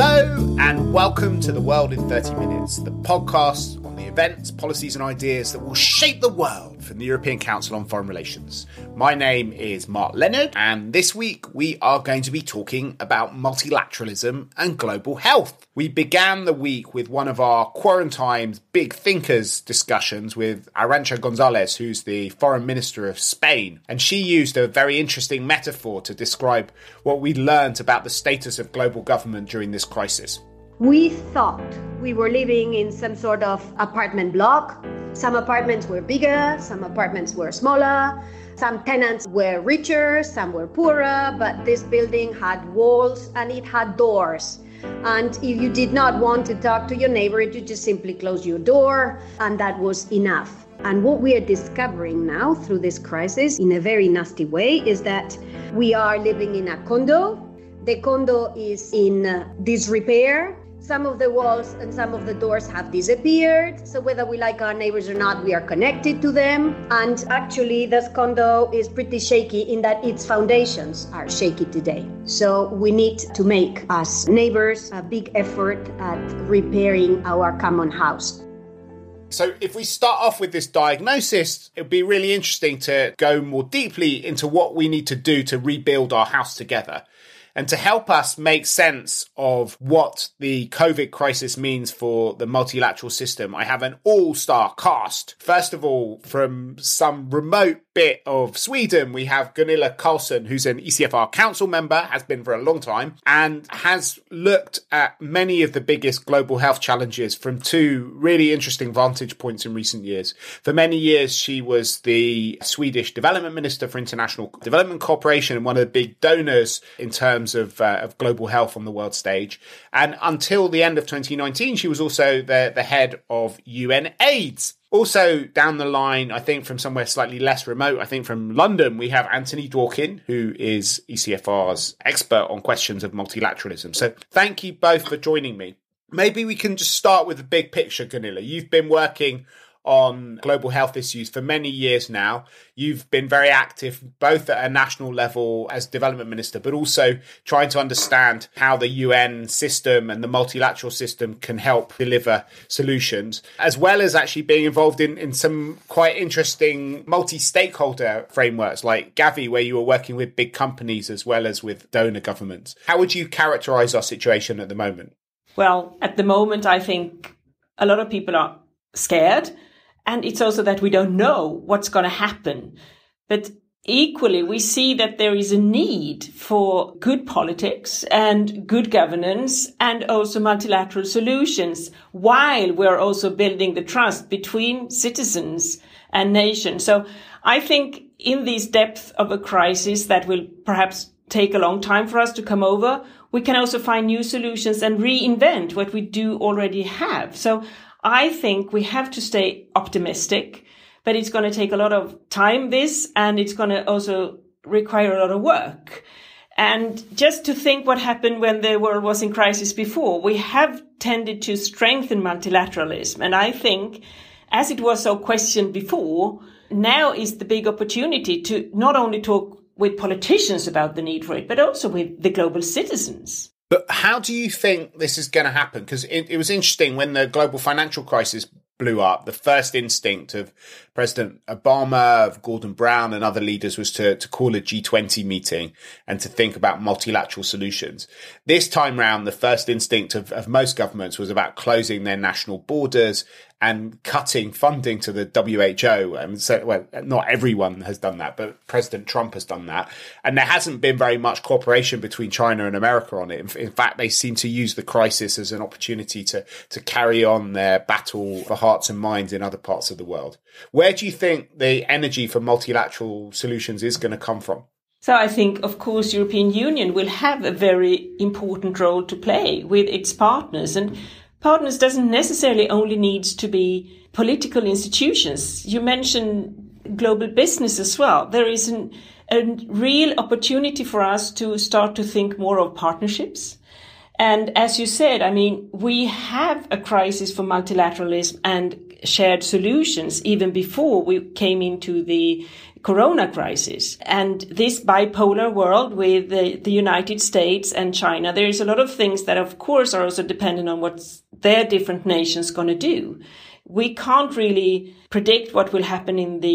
Hello, and welcome to The World in 30 Minutes, the podcast on the events, policies, and ideas that will shape the world from the European Council on Foreign Relations. My name is Mark Leonard, and this week we are going to be talking about multilateralism and global health. We began the week with one of our Quarantimes big thinkers discussions with Arancha Gonzalez, who's the foreign minister of Spain, and she used a very interesting metaphor to describe what we learned about the status of global government during this crisis. We thought we were living in some sort of apartment block. Some apartments were bigger, some apartments were smaller, some tenants were richer, some were poorer, but this building had walls and it had doors. And if you did not want to talk to your neighbor, you just simply close your door, and that was enough. And what we are discovering now through this crisis, in a very nasty way, is that we are living in a condo. The condo is in disrepair. Some of the walls and some of the doors have disappeared. So, whether we like our neighbors or not, we are connected to them. And actually, this condo is pretty shaky in that its foundations are shaky today. So, we need to make, as neighbors, a big effort at repairing our common house. So, if we start off with this diagnosis, it would be really interesting to go more deeply into what we need to do to rebuild our house together. And to help us make sense of what the COVID crisis means for the multilateral system, I have an all star cast. First of all, from some remote bit of Sweden, we have Gunilla Carlsson, who's an ECFR council member, has been for a long time, and has looked at many of the biggest global health challenges from two really interesting vantage points in recent years. For many years, she was the Swedish development minister for international development cooperation and one of the big donors in terms of, uh, of global health on the world stage. And until the end of 2019, she was also the, the head of UN AIDS. Also, down the line, I think from somewhere slightly less remote, I think from London, we have Anthony Dworkin, who is ECFR's expert on questions of multilateralism. So, thank you both for joining me. Maybe we can just start with the big picture, Gunilla. You've been working on global health issues for many years now. You've been very active both at a national level as development minister, but also trying to understand how the UN system and the multilateral system can help deliver solutions, as well as actually being involved in, in some quite interesting multi stakeholder frameworks like Gavi, where you were working with big companies as well as with donor governments. How would you characterize our situation at the moment? Well, at the moment, I think a lot of people are scared and it's also that we don't know what's going to happen. But equally, we see that there is a need for good politics and good governance and also multilateral solutions while we're also building the trust between citizens and nations. So I think in these depths of a crisis that will perhaps take a long time for us to come over, we can also find new solutions and reinvent what we do already have. So I think we have to stay optimistic, but it's going to take a lot of time, this, and it's going to also require a lot of work. And just to think what happened when the world was in crisis before, we have tended to strengthen multilateralism. And I think, as it was so questioned before, now is the big opportunity to not only talk with politicians about the need for it, but also with the global citizens. But how do you think this is going to happen? Because it, it, was interesting when the global financial crisis blew up. The first instinct of President Obama, Gordon Brown, and other leaders was to, to call a G20 meeting and to think about multilateral solutions. This time round, the first instinct of, of most governments was about closing their national borders and cutting funding to the WHO. And so, well, not everyone has done that, but President Trump has done that. And there hasn't been very much cooperation between China and America on it. In, in fact, they seem to use the crisis as an opportunity to, to carry on their battle for hearts and minds in other parts of the world. Where do you think the energy for multilateral solutions is going to come from? So I think, of course, European Union will have a very important role to play with its partners. And partners doesn't necessarily only needs to be political institutions. You mentioned global business as well. There is an, a real opportunity for us to start to think more of partnerships. And as you said, I mean, we have a crisis for multilateralism and shared solutions even before we came into the corona crisis. And this bipolar world with the, the, United States and China, there is a lot of things that of course are also dependent on what their different nations going to do. We can't really predict what will happen in the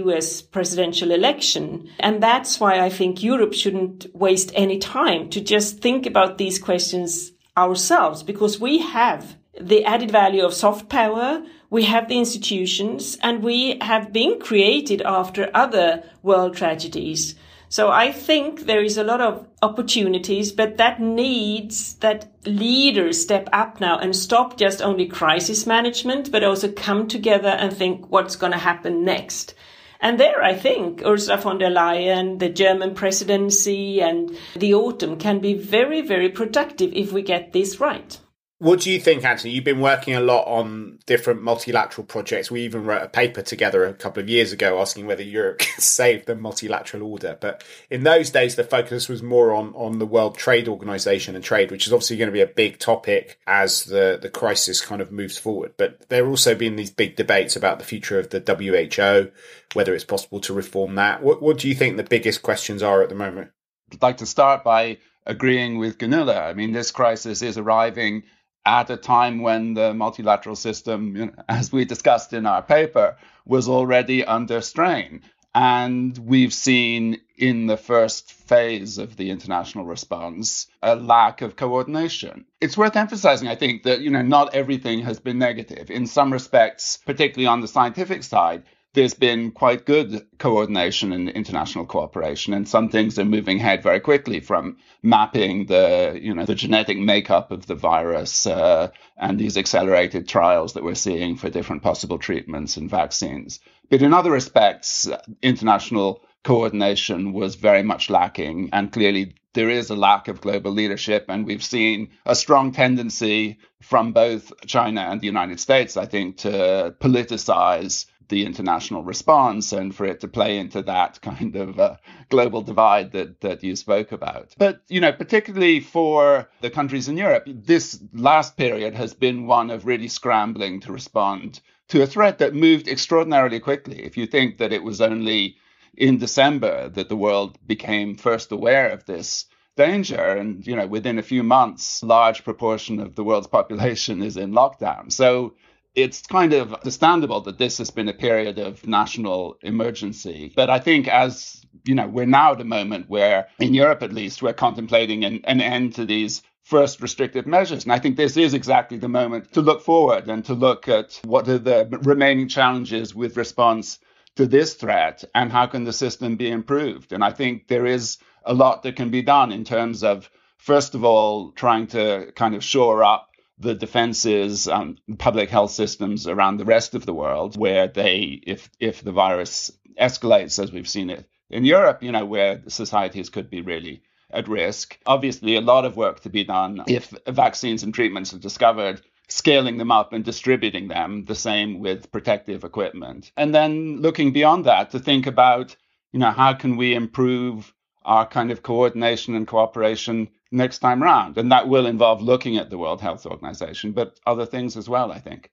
US presidential election. And that's why I think Europe shouldn't waste any time to just think about these questions ourselves because we have the added value of soft power. We have the institutions and we have been created after other world tragedies. So I think there is a lot of opportunities, but that needs that leaders step up now and stop just only crisis management, but also come together and think what's going to happen next. And there, I think Ursula von der Leyen, the German presidency and the autumn can be very, very productive if we get this right. What do you think, Anthony? You've been working a lot on different multilateral projects. We even wrote a paper together a couple of years ago asking whether Europe can save the multilateral order. But in those days, the focus was more on, on the World Trade Organization and trade, which is obviously going to be a big topic as the, the crisis kind of moves forward. But there also been these big debates about the future of the WHO, whether it's possible to reform that. What, what do you think the biggest questions are at the moment? I'd like to start by agreeing with Gunilla. I mean, this crisis is arriving at a time when the multilateral system, as we discussed in our paper, was already under strain. And we've seen in the first phase of the international response a lack of coordination. It's worth emphasizing, I think, that you know not everything has been negative. In some respects, particularly on the scientific side, there's been quite good coordination and international cooperation, and some things are moving ahead very quickly from mapping the, you know, the genetic makeup of the virus uh, and these accelerated trials that we're seeing for different possible treatments and vaccines. But in other respects, international coordination was very much lacking, and clearly there is a lack of global leadership, and we've seen a strong tendency from both China and the United States, I think, to politicize the international response and for it to play into that kind of uh, global divide that, that you spoke about. But, you know, particularly for the countries in Europe, this last period has been one of really scrambling to respond to a threat that moved extraordinarily quickly. If you think that it was only in December that the world became first aware of this danger and you know within a few months large proportion of the world's population is in lockdown so it's kind of understandable that this has been a period of national emergency. But I think as you know, we're now at a moment where, in Europe at least, we're contemplating an, an end to these first restrictive measures. And I think this is exactly the moment to look forward and to look at what are the remaining challenges with response to this threat and how can the system be improved. And I think there is a lot that can be done in terms of, first of all, trying to kind of shore up the defenses and public health systems around the rest of the world, where they, if if the virus escalates as we've seen it in Europe, you know, where societies could be really at risk. Obviously, a lot of work to be done if vaccines and treatments are discovered scaling them up and distributing them the same with protective equipment and then looking beyond that to think about you know how can we improve our kind of coordination and cooperation next time round. And that will involve looking at the World Health Organization, but other things as well, I think.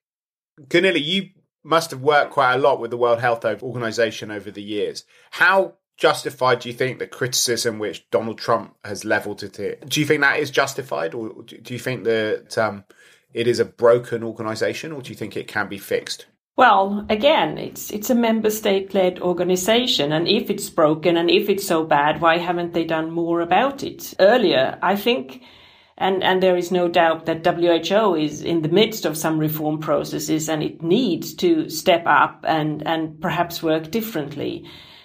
Gunilla, you must have worked quite a lot with the World Health Organization over the years. How justified do you think the criticism which Donald Trump has leveled at it? Do you think that is justified, or do you think that um, it is a broken organization, or do you think it can be fixed? Well, again, it's it's a member state led organization, and if it's broken and if it's so bad, why haven't they done more about it earlier? I think, and and there is no doubt that WHO is in the midst of some reform processes, and it needs to step up and and perhaps work differently.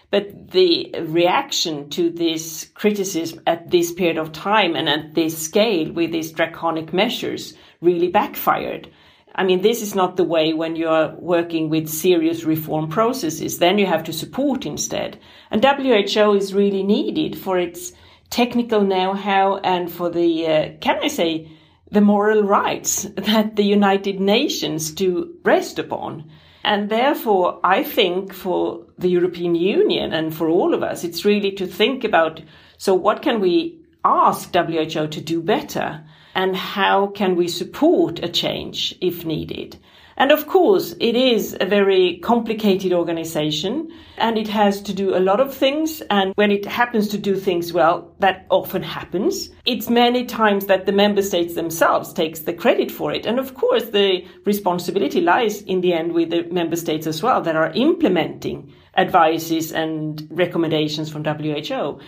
But the reaction to this criticism at this period of time and at this scale with these draconic measures really backfired I mean, this is not the way when you're working with serious reform processes. Then you have to support instead. And WHO is really needed for its technical know-how and for the, uh, can I say, the moral rights that the United Nations do rest upon. And therefore, I think for the European Union and for all of us, it's really to think about, so what can we ask WHO to do better? And how can we support a change if needed? And of course, it is a very complicated organization and it has to do a lot of things. And when it happens to do things well, that often happens. It's many times that the member states themselves takes the credit for it. And of course, the responsibility lies in the end with the member states as well that are implementing advices and recommendations from WHO.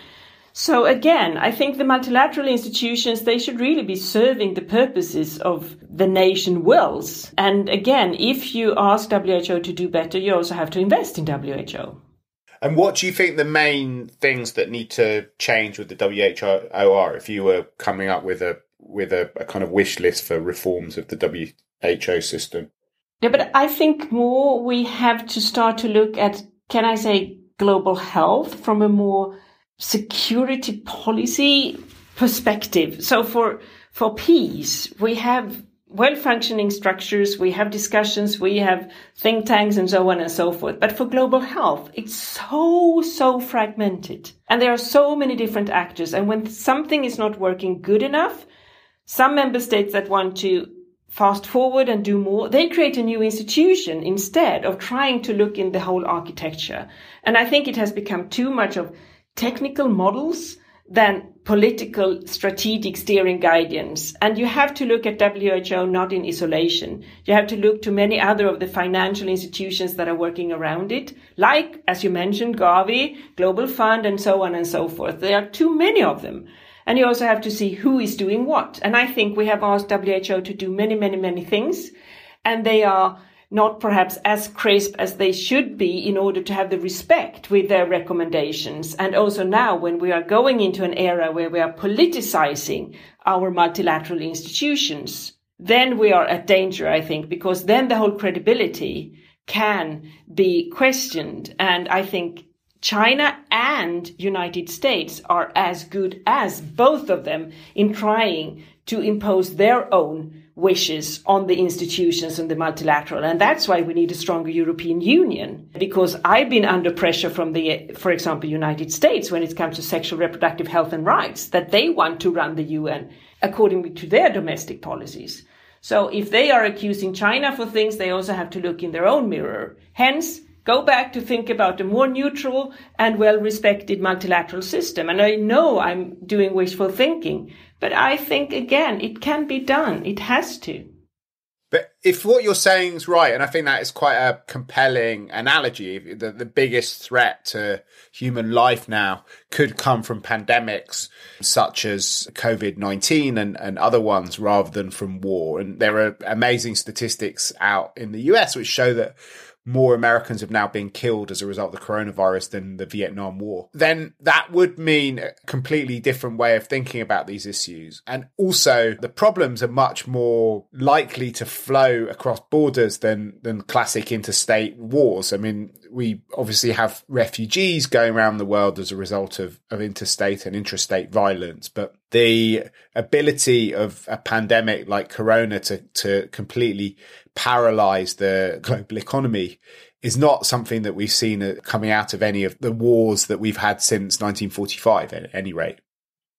So again, I think the multilateral institutions, they should really be serving the purposes of the nation wills. And again, if you ask WHO to do better, you also have to invest in WHO. And what do you think the main things that need to change with the WHO are if you were coming up with a with a, a kind of wish list for reforms of the WHO system? Yeah, but I think more we have to start to look at, can I say, global health from a more security policy perspective. So for, for peace, we have well functioning structures, we have discussions, we have think tanks and so on and so forth. But for global health, it's so, so fragmented. And there are so many different actors. And when something is not working good enough, some member states that want to fast forward and do more, they create a new institution instead of trying to look in the whole architecture. And I think it has become too much of technical models than political strategic steering guidance. And you have to look at WHO not in isolation. You have to look to many other of the financial institutions that are working around it, like, as you mentioned, Gavi, Global Fund, and so on and so forth. There are too many of them. And you also have to see who is doing what. And I think we have asked WHO to do many, many, many things. And they are not perhaps as crisp as they should be in order to have the respect with their recommendations. And also now when we are going into an era where we are politicizing our multilateral institutions, then we are at danger, I think, because then the whole credibility can be questioned. And I think China and United States are as good as both of them in trying to impose their own wishes on the institutions and the multilateral. And that's why we need a stronger European Union. Because I've been under pressure from the, for example, United States when it comes to sexual reproductive health and rights, that they want to run the UN according to their domestic policies. So if they are accusing China for things, they also have to look in their own mirror. Hence, go back to think about a more neutral and well respected multilateral system. And I know I'm doing wishful thinking, but I think again, it can be done. It has to. But if what you're saying is right, and I think that is quite a compelling analogy, the, the biggest threat to human life now could come from pandemics such as COVID 19 and, and other ones rather than from war. And there are amazing statistics out in the US which show that more Americans have now been killed as a result of the coronavirus than the Vietnam War, then that would mean a completely different way of thinking about these issues. And also, the problems are much more likely to flow across borders than, than classic interstate wars. I mean, we obviously have refugees going around the world as a result of, of interstate and intrastate violence, but the ability of a pandemic like corona to, to completely paralyze the global economy is not something that we've seen uh, coming out of any of the wars that we've had since 1945 at any rate.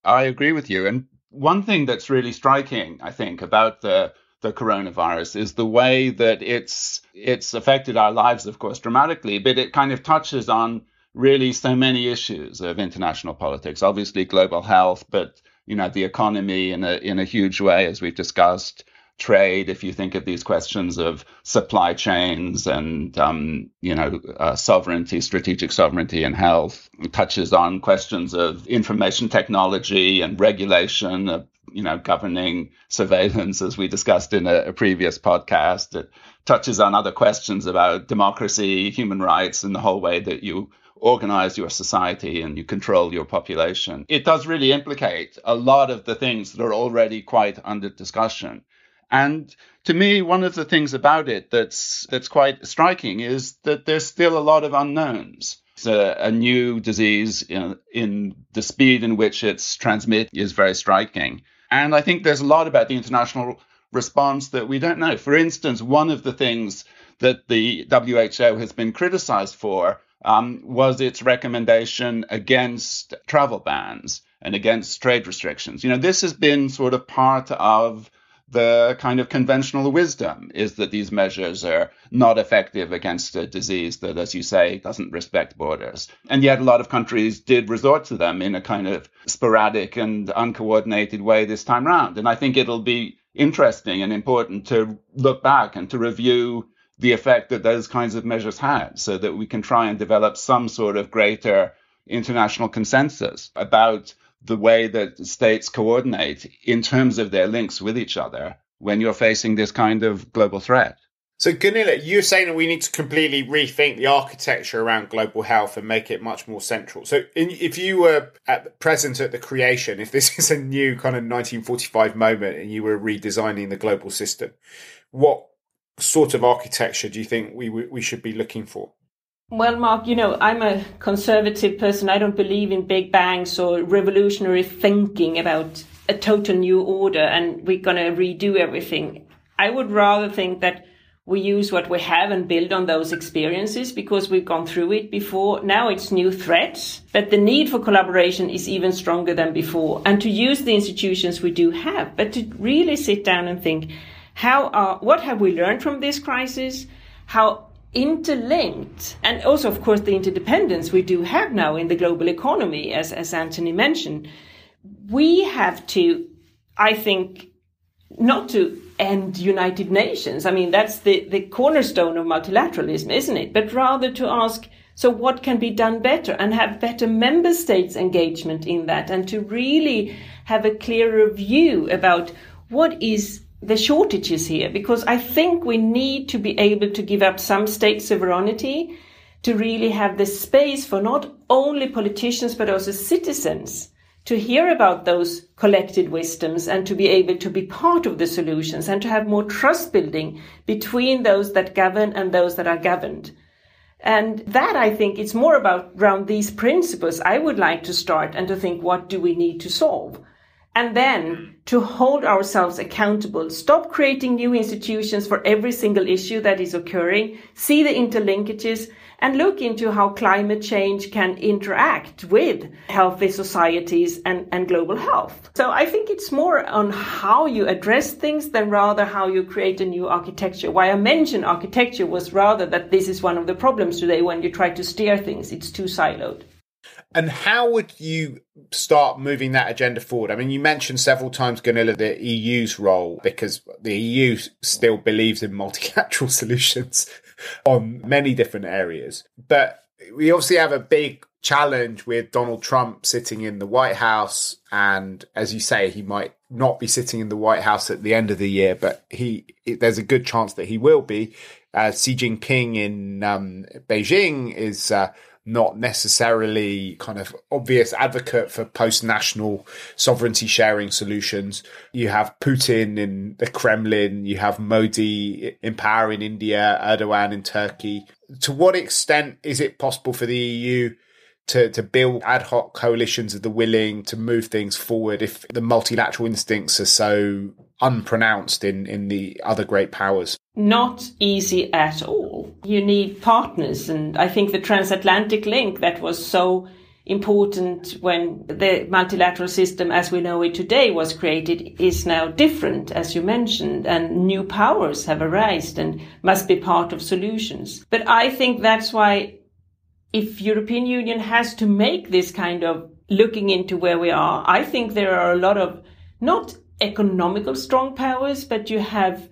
I agree with you. And one thing that's really striking, I think, about the the coronavirus is the way that it's it's affected our lives, of course, dramatically, but it kind of touches on really so many issues of international politics. Obviously, global health, but you know the economy in a in a huge way, as we've discussed trade, if you think of these questions of supply chains and um, you know uh, sovereignty, strategic sovereignty, and health, it touches on questions of information technology and regulation, of, you know, governing surveillance, as we discussed in a, a previous podcast. It touches on other questions about democracy, human rights, and the whole way that you organize your society and you control your population. It does really implicate a lot of the things that are already quite under discussion. And to me, one of the things about it that's that's quite striking is that there's still a lot of unknowns. It's a, a new disease in, in the speed in which it's transmitted is very striking. And I think there's a lot about the international response that we don't know. For instance, one of the things that the WHO has been criticized for um, was its recommendation against travel bans and against trade restrictions. You know, this has been sort of part of the kind of conventional wisdom is that these measures are not effective against a disease that, as you say, doesn't respect borders. And yet a lot of countries did resort to them in a kind of sporadic and uncoordinated way this time round. And I think it'll be interesting and important to look back and to review the effect that those kinds of measures had so that we can try and develop some sort of greater international consensus about the way that states coordinate in terms of their links with each other when you're facing this kind of global threat. So, Gunilla, you're saying that we need to completely rethink the architecture around global health and make it much more central. So, in, if you were at present at the creation, if this is a new kind of 1945 moment and you were redesigning the global system, what sort of architecture do you think we we should be looking for? Well, Mark, you know, I'm a conservative person. I don't believe in big bangs or revolutionary thinking about a total new order and we're going to redo everything. I would rather think that we use what we have and build on those experiences because we've gone through it before. Now it's new threats, but the need for collaboration is even stronger than before. And to use the institutions we do have, but to really sit down and think, how are, what have we learned from this crisis? How interlinked. And also of course the interdependence we do have now in the global economy as as Anthony mentioned. We have to i think not to end united nations. I mean that's the the cornerstone of multilateralism isn't it? But rather to ask so what can be done better and have better member states engagement in that and to really have a clearer view about what is the shortages here because I think we need to be able to give up some state sovereignty to really have the space for not only politicians but also citizens to hear about those collected wisdoms and to be able to be part of the solutions and to have more trust building between those that govern and those that are governed. And that I think it's more about around these principles I would like to start and to think what do we need to solve? And then to hold ourselves accountable. Stop creating new institutions for every single issue that is occurring, see the interlinkages, and look into how climate change can interact with healthy societies and, and global health. So I think it's more on how you address things than rather how you create a new architecture. Why I mentioned architecture was rather that this is one of the problems today when you try to steer things. It's too siloed. And how would you start moving that agenda forward? I mean, you mentioned several times, Gunilla, the EU's role because the EU still believes in multilateral solutions on many different areas. But we obviously have a big challenge with Donald Trump sitting in the White House. And as you say, he might not be sitting in the White House at the end of the year, but he there's a good chance that he will be. Uh, Xi Jinping in um, Beijing is uh, not necessarily kind of obvious advocate for post national sovereignty sharing solutions. You have Putin in the Kremlin, you have Modi in power in India, Erdogan in Turkey. To what extent is it possible for the EU to, to build ad hoc coalitions of the willing to move things forward if the multilateral instincts are so unpronounced in, in the other great powers? Not easy at all. You need partners. And I think the transatlantic link that was so important when the multilateral system as we know it today was created is now different, as you mentioned, and new powers have arisen and must be part of solutions. But I think that's why if European Union has to make this kind of looking into where we are, I think there are a lot of not economical strong powers, but you have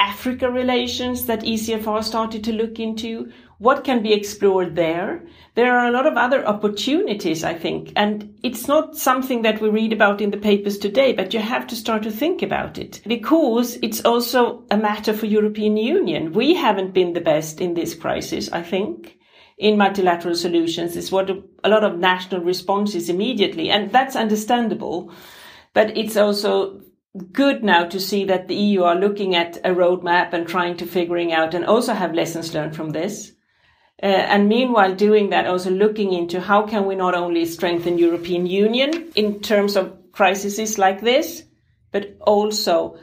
Africa relations that ECFR started to look into. What can be explored there? There are a lot of other opportunities, I think, and it's not something that we read about in the papers today, but you have to start to think about it because it's also a matter for European Union. We haven't been the best in this crisis, I think in multilateral solutions is what a lot of national responses immediately. And that's understandable. But it's also good now to see that the EU are looking at a roadmap and trying to figuring out and also have lessons learned from this. Uh, and meanwhile doing that also looking into how can we not only strengthen European Union in terms of crises like this, but also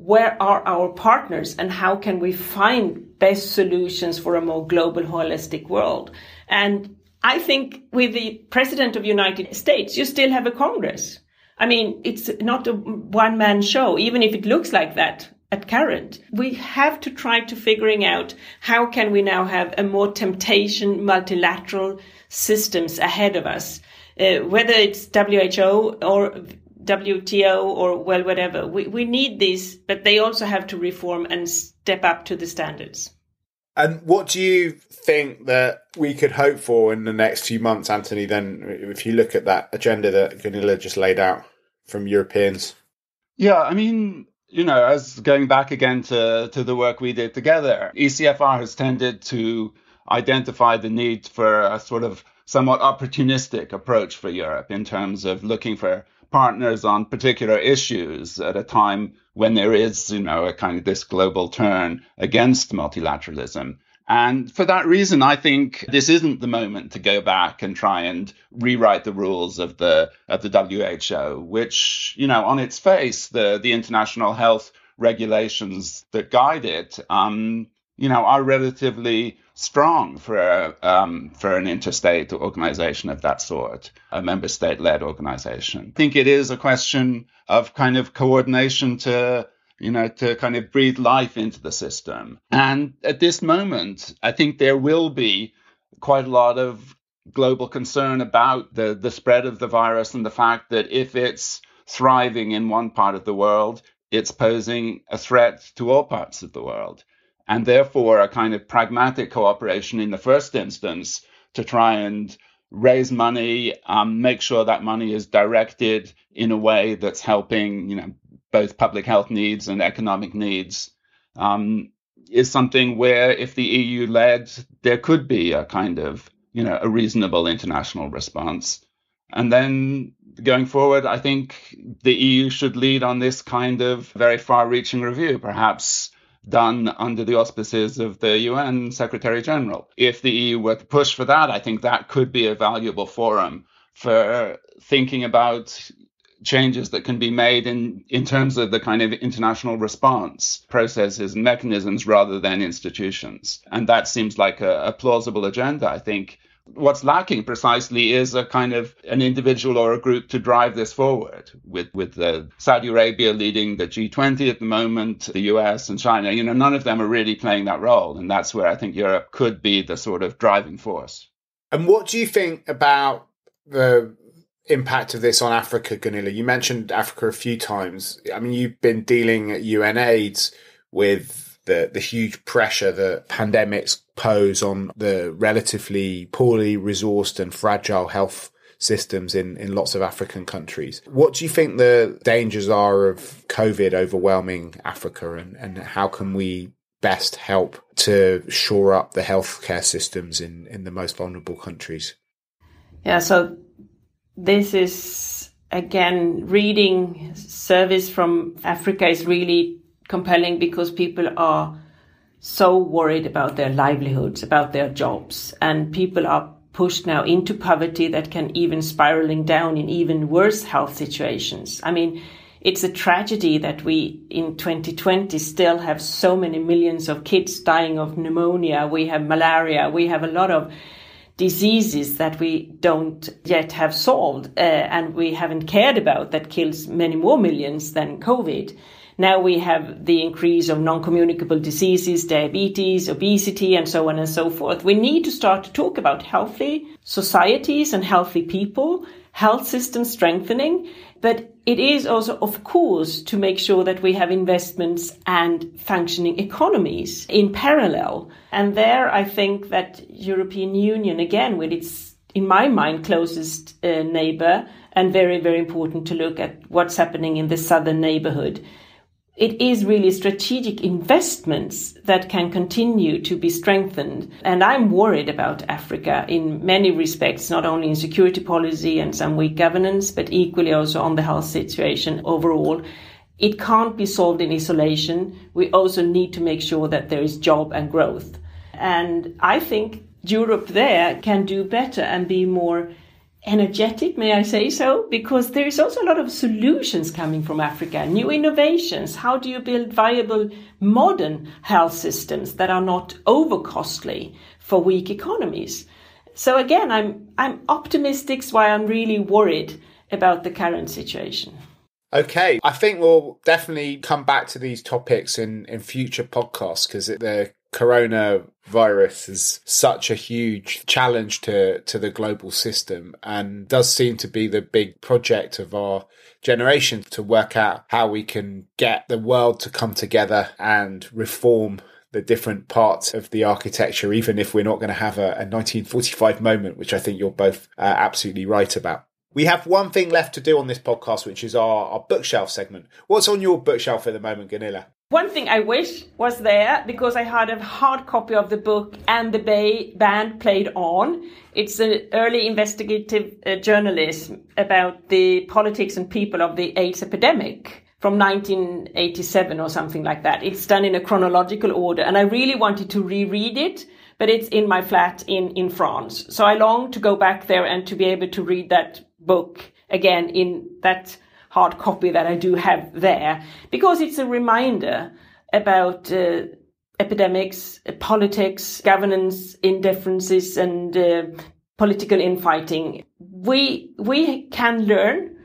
where are our partners and how can we find best solutions for a more global holistic world and i think with the president of united states you still have a congress I mean, it's not a one man show, even if it looks like that at current. We have to try to figuring out how can we now have a more temptation multilateral systems ahead of us, uh, whether it's WHO or WTO or well, whatever. We, we need these, but they also have to reform and step up to the standards. And what do you think that we could hope for in the next few months, Anthony? Then, if you look at that agenda that Gunilla just laid out from Europeans. Yeah, I mean, you know, as going back again to, to the work we did together, ECFR has tended to identify the need for a sort of somewhat opportunistic approach for Europe in terms of looking for partners on particular issues at a time when there is, you know, a kind of this global turn against multilateralism. And for that reason, I think this isn't the moment to go back and try and rewrite the rules of the of the WHO, which, you know, on its face, the the international health regulations that guide it, um, you know, are relatively strong for um, for an interstate organization of that sort, a member state led organization. I think it is a question of kind of coordination to you know, to kind of breathe life into the system. And at this moment, I think there will be quite a lot of global concern about the, the spread of the virus and the fact that if it's thriving in one part of the world, it's posing a threat to all parts of the world and therefore a kind of pragmatic cooperation in the first instance to try and raise money, um, make sure that money is directed in a way that's helping, you know, both public health needs and economic needs, um, is something where if the EU led, there could be a kind of, you know, a reasonable international response. And then going forward, I think the EU should lead on this kind of very far reaching review, perhaps done under the auspices of the UN Secretary General. If the EU were to push for that, I think that could be a valuable forum for thinking about changes that can be made in, in terms of the kind of international response processes and mechanisms rather than institutions. And that seems like a, a plausible agenda, I think, what's lacking precisely is a kind of an individual or a group to drive this forward with with the Saudi Arabia leading the G20 at the moment the US and China. You know none of them are really playing that role. And that's where I think Europe could be the sort of driving force. And what do you think about the impact of this on Africa Gunilla you mentioned Africa a few times I mean you've been dealing at UNAIDS with the the huge pressure that pandemics pose on the relatively poorly resourced and fragile health systems in, in lots of African countries. What do you think the dangers are of COVID overwhelming Africa and, and how can we best help to shore up the healthcare systems in, in the most vulnerable countries? Yeah, so this is again reading service from Africa is really compelling because people are so worried about their livelihoods, about their jobs, and people are pushed now into poverty that can even spiraling down in even worse health situations. I mean, it's a tragedy that we in 2020 still have so many millions of kids dying of pneumonia. We have malaria. We have a lot of diseases that we don't yet have solved uh, and we haven't cared about that kills many more millions than COVID. Now we have the increase of non-communicable diseases, diabetes, obesity, and so on and so forth. We need to start to talk about healthy societies and healthy people, health system strengthening, but it is also, of course, to make sure that we have investments and functioning economies in parallel. And there, I think that European Union, again, with its, in my mind, closest uh, neighbor, and very, very important to look at what's happening in the southern neighborhood it is really strategic investments that can continue to be strengthened. And I'm worried about Africa in many respects, not only in security policy and some weak governance, but equally also on the health situation overall. It can't be solved in isolation. We also need to make sure that there is job and growth. And I think Europe there can do better and be more energetic, may I say so? Because there is also a lot of solutions coming from Africa, new innovations. How do you build viable modern health systems that are not over costly for weak economies? So again, I'm, I'm optimistic, why I'm really worried about the current situation. Okay, I think we'll definitely come back to these topics in, in future podcasts because the coronavirus is such a huge challenge to, to the global system and does seem to be the big project of our generation to work out how we can get the world to come together and reform the different parts of the architecture, even if we're not going to have a, a 1945 moment, which I think you're both uh, absolutely right about. We have one thing left to do on this podcast, which is our, our bookshelf segment. What's on your bookshelf at the moment, Gunilla? One thing I wish was there because I had a hard copy of the book and the Bay band played on. It's an early investigative uh, journalism about the politics and people of the AIDS epidemic from 1987 or something like that. It's done in a chronological order and I really wanted to reread it but it's in my flat in, in France. So I long to go back there and to be able to read that book again in that hard copy that I do have there because it's a reminder about uh, epidemics, uh, politics, governance indifferences, and uh, political infighting. We we can learn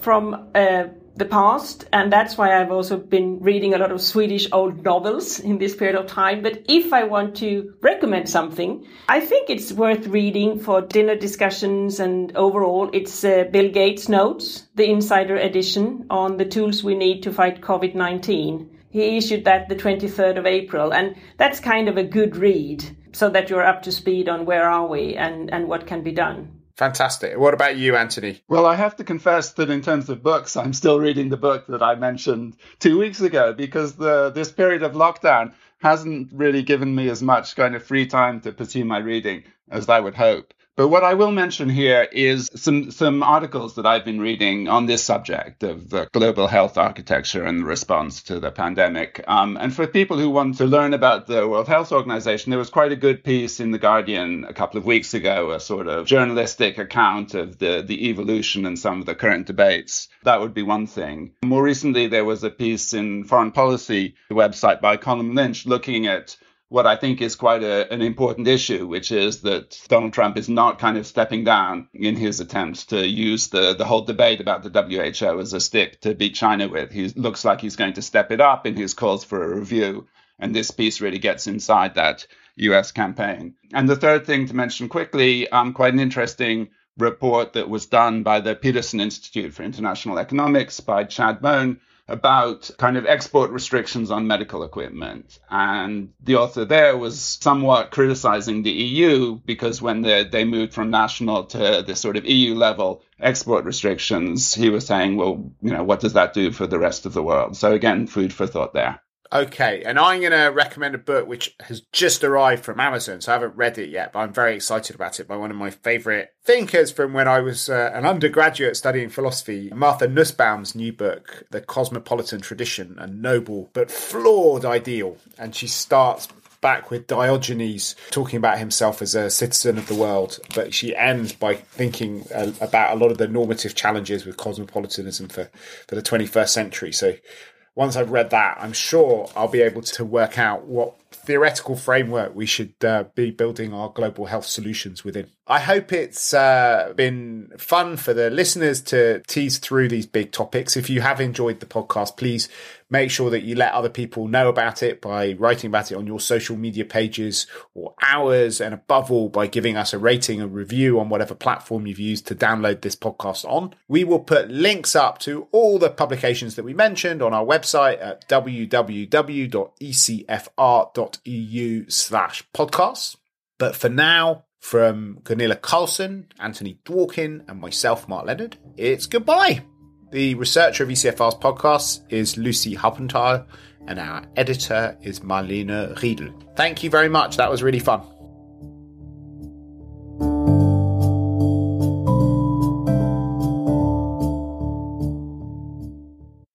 from uh, the past, and that's why I've also been reading a lot of Swedish old novels in this period of time. But if I want to recommend something, I think it's worth reading for dinner discussions and overall. It's uh, Bill Gates' notes, the insider edition on the tools we need to fight COVID 19. He issued that the 23rd of April, and that's kind of a good read so that you're up to speed on where are we and, and what can be done. Fantastic. What about you, Anthony? Well, I have to confess that in terms of books, I'm still reading the book that I mentioned two weeks ago because the this period of lockdown hasn't really given me as much kind of free time to pursue my reading as I would hope. But what I will mention here is some, some articles that I've been reading on this subject of the global health architecture and the response to the pandemic. Um, and for people who want to learn about the World Health Organization, there was quite a good piece in The Guardian a couple of weeks ago, a sort of journalistic account of the, the evolution and some of the current debates. That would be one thing. More recently, there was a piece in Foreign Policy, the website by Colum Lynch, looking at what I think is quite a, an important issue, which is that Donald Trump is not kind of stepping down in his attempts to use the, the whole debate about the WHO as a stick to beat China with. He looks like he's going to step it up in his calls for a review. And this piece really gets inside that US campaign. And the third thing to mention quickly, um, quite an interesting report that was done by the Peterson Institute for International Economics by Chad Bown about kind of export restrictions on medical equipment. And the author there was somewhat criticizing the EU because when they, they moved from national to the sort of EU level export restrictions, he was saying, well, you know, what does that do for the rest of the world? So again, food for thought there. Okay, and I'm going to recommend a book which has just arrived from Amazon, so I haven't read it yet, but I'm very excited about it by one of my favorite thinkers from when I was uh, an undergraduate studying philosophy, Martha Nussbaum's new book, The Cosmopolitan Tradition, a noble but flawed ideal. And she starts back with Diogenes talking about himself as a citizen of the world, but she ends by thinking uh, about a lot of the normative challenges with cosmopolitanism for, for the 21st century. So once I've read that, I'm sure I'll be able to work out what theoretical framework we should uh, be building our global health solutions within. I hope it's uh, been fun for the listeners to tease through these big topics. If you have enjoyed the podcast, please make sure that you let other people know about it by writing about it on your social media pages or ours, and above all, by giving us a rating and review on whatever platform you've used to download this podcast on. We will put links up to all the publications that we mentioned on our website at www.ecfr.eu slash podcasts. But for now, from Gunilla Carlsson, Anthony Dworkin, and myself, Mark Leonard, it's goodbye. The researcher of ECFR's podcast is Lucy Huppenthal, and our editor is Marlene Riedel. Thank you very much. That was really fun.